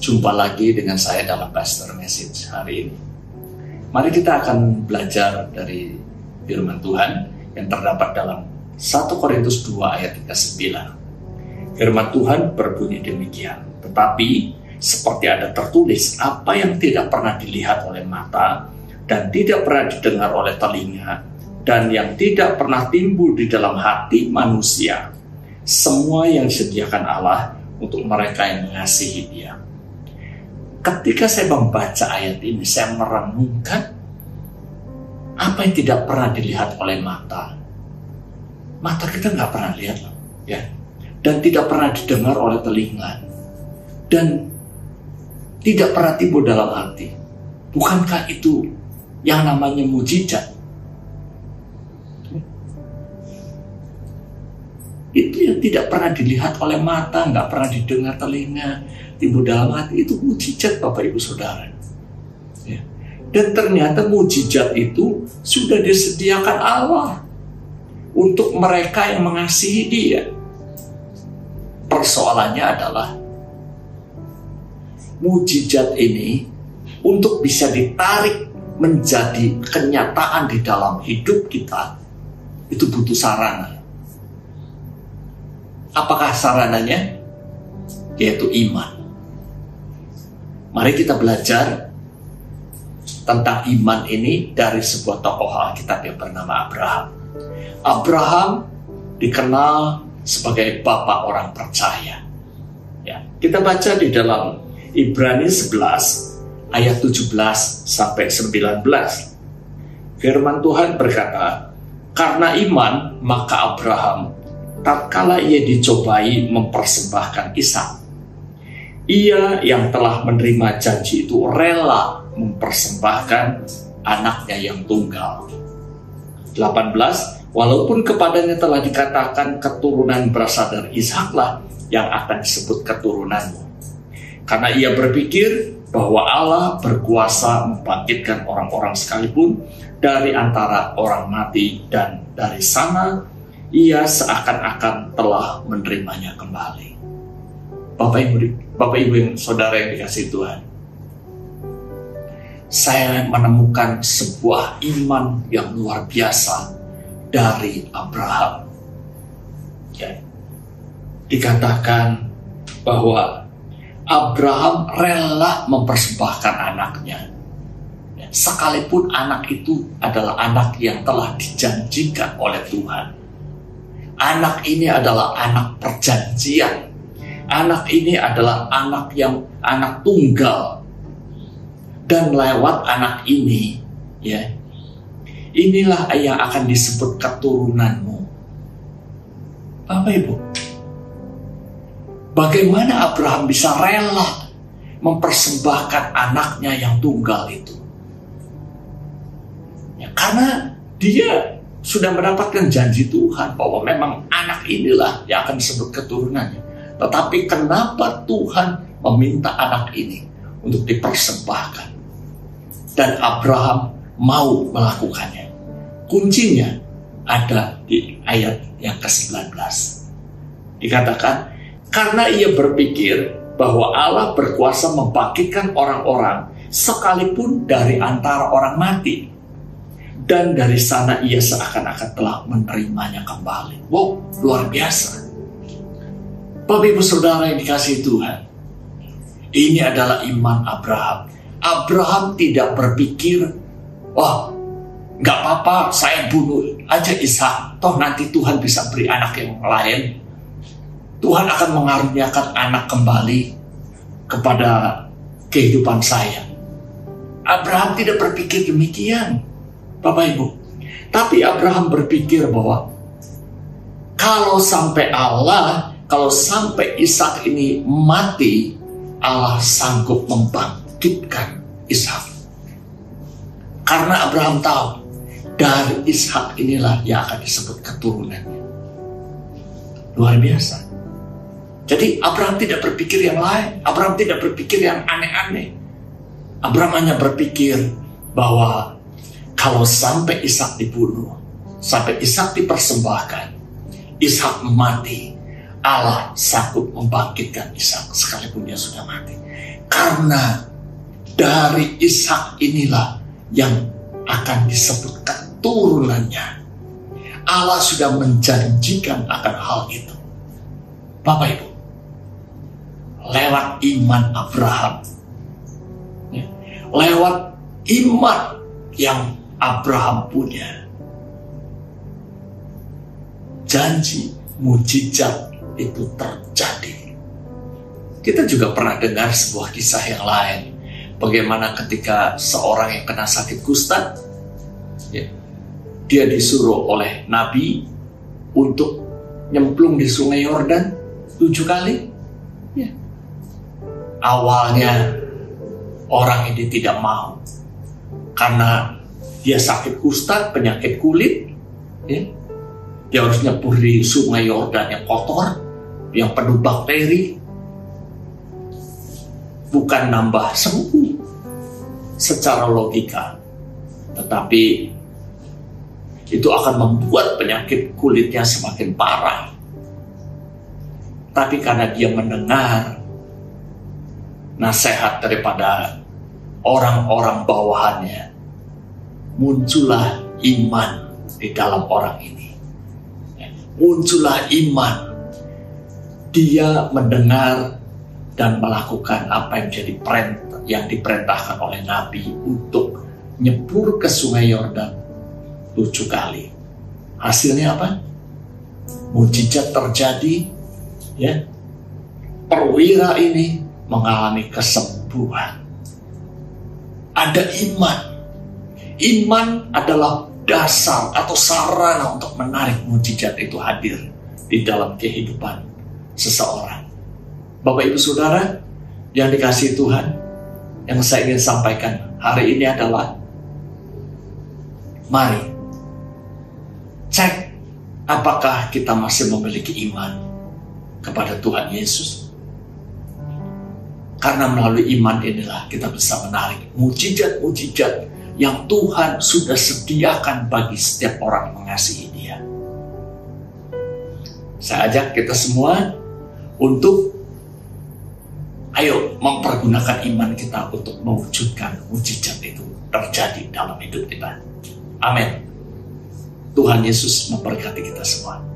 Jumpa lagi dengan saya dalam Pastor Message hari ini. Mari kita akan belajar dari firman Tuhan yang terdapat dalam 1 Korintus 2 ayat 39. Firman Tuhan berbunyi demikian. Tetapi seperti ada tertulis, apa yang tidak pernah dilihat oleh mata dan tidak pernah didengar oleh telinga dan yang tidak pernah timbul di dalam hati manusia, semua yang disediakan Allah untuk mereka yang mengasihi Dia ketika saya membaca ayat ini, saya merenungkan apa yang tidak pernah dilihat oleh mata. Mata kita nggak pernah lihat, ya, dan tidak pernah didengar oleh telinga, dan tidak pernah timbul dalam hati. Bukankah itu yang namanya mujizat? Itu yang tidak pernah dilihat oleh mata, nggak pernah didengar telinga, timbul dalam hati itu mujizat Bapak Ibu Saudara. Ya. Dan ternyata mujizat itu sudah disediakan Allah untuk mereka yang mengasihi Dia. Persoalannya adalah mujizat ini untuk bisa ditarik menjadi kenyataan di dalam hidup kita itu butuh sarana. Apakah sarananya? Yaitu iman. Mari kita belajar tentang iman ini dari sebuah tokoh Alkitab yang bernama Abraham. Abraham dikenal sebagai bapak orang percaya. Ya, kita baca di dalam Ibrani 11 ayat 17 sampai 19. Firman Tuhan berkata, "Karena iman, maka Abraham tatkala ia dicobai mempersembahkan Ishak ia yang telah menerima janji itu rela mempersembahkan anaknya yang tunggal. 18. Walaupun kepadanya telah dikatakan keturunan berasal dari Ishaklah yang akan disebut keturunanmu. Karena ia berpikir bahwa Allah berkuasa membangkitkan orang-orang sekalipun dari antara orang mati dan dari sana ia seakan-akan telah menerimanya kembali. Bapak Ibu, Bapak Ibu yang saudara yang dikasih Tuhan. Saya menemukan sebuah iman yang luar biasa dari Abraham. Ya. Dikatakan bahwa Abraham rela mempersembahkan anaknya. Ya. Sekalipun anak itu adalah anak yang telah dijanjikan oleh Tuhan. Anak ini adalah anak perjanjian. Anak ini adalah anak yang anak tunggal. Dan lewat anak ini ya inilah yang akan disebut keturunanmu. Bapak Ibu bagaimana Abraham bisa rela mempersembahkan anaknya yang tunggal itu? Ya, karena dia sudah mendapatkan janji Tuhan bahwa memang anak inilah yang akan disebut keturunannya tetapi kenapa Tuhan meminta anak ini untuk dipersembahkan? Dan Abraham mau melakukannya. Kuncinya ada di ayat yang ke-19. Dikatakan, karena ia berpikir bahwa Allah berkuasa membangkitkan orang-orang sekalipun dari antara orang mati. Dan dari sana ia seakan-akan telah menerimanya kembali. Wow, luar biasa. Bapak Ibu Saudara yang dikasih Tuhan. Ini adalah iman Abraham. Abraham tidak berpikir, wah nggak apa-apa saya bunuh aja Ishak. Toh nanti Tuhan bisa beri anak yang lain. Tuhan akan mengaruniakan anak kembali kepada kehidupan saya. Abraham tidak berpikir demikian, Bapak Ibu. Tapi Abraham berpikir bahwa kalau sampai Allah kalau sampai Ishak ini mati, Allah sanggup membangkitkan Ishak. Karena Abraham tahu dari Ishak inilah yang akan disebut keturunannya. Luar biasa. Jadi Abraham tidak berpikir yang lain. Abraham tidak berpikir yang aneh-aneh. Abraham hanya berpikir bahwa kalau sampai Ishak dibunuh, sampai Ishak dipersembahkan, Ishak mati, Allah sanggup membangkitkan Ishak sekalipun dia sudah mati. Karena dari Ishak inilah yang akan disebut keturunannya. Allah sudah menjanjikan akan hal itu. Bapak Ibu, lewat iman Abraham, ya, lewat iman yang Abraham punya, janji mujizat itu terjadi. Kita juga pernah dengar sebuah kisah yang lain. Bagaimana ketika seorang yang kena sakit kusta, ya, dia disuruh oleh Nabi untuk nyemplung di sungai Yordan tujuh kali. Ya. Awalnya orang ini tidak mau karena dia sakit kusta, penyakit kulit, ya. dia harus nyebur di sungai Yordan yang kotor, yang penuh bakteri, bukan nambah sembuh secara logika, tetapi itu akan membuat penyakit kulitnya semakin parah. Tapi karena dia mendengar nasihat daripada orang-orang bawahannya, muncullah iman di dalam orang ini. Muncullah iman. Dia mendengar dan melakukan apa yang jadi perintah yang diperintahkan oleh Nabi untuk nyebur ke sungai Yordan tujuh kali. Hasilnya apa? Mujizat terjadi, ya. Perwira ini mengalami kesembuhan. Ada iman. Iman adalah dasar atau sarana untuk menarik mujizat itu hadir di dalam kehidupan seseorang. Bapak Ibu Saudara yang dikasih Tuhan, yang saya ingin sampaikan hari ini adalah mari cek apakah kita masih memiliki iman kepada Tuhan Yesus. Karena melalui iman inilah kita bisa menarik mujizat-mujizat yang Tuhan sudah sediakan bagi setiap orang yang mengasihi Dia. Saya ajak kita semua untuk Ayo mempergunakan iman kita untuk mewujudkan mujizat itu terjadi dalam hidup kita. Amin. Tuhan Yesus memberkati kita semua.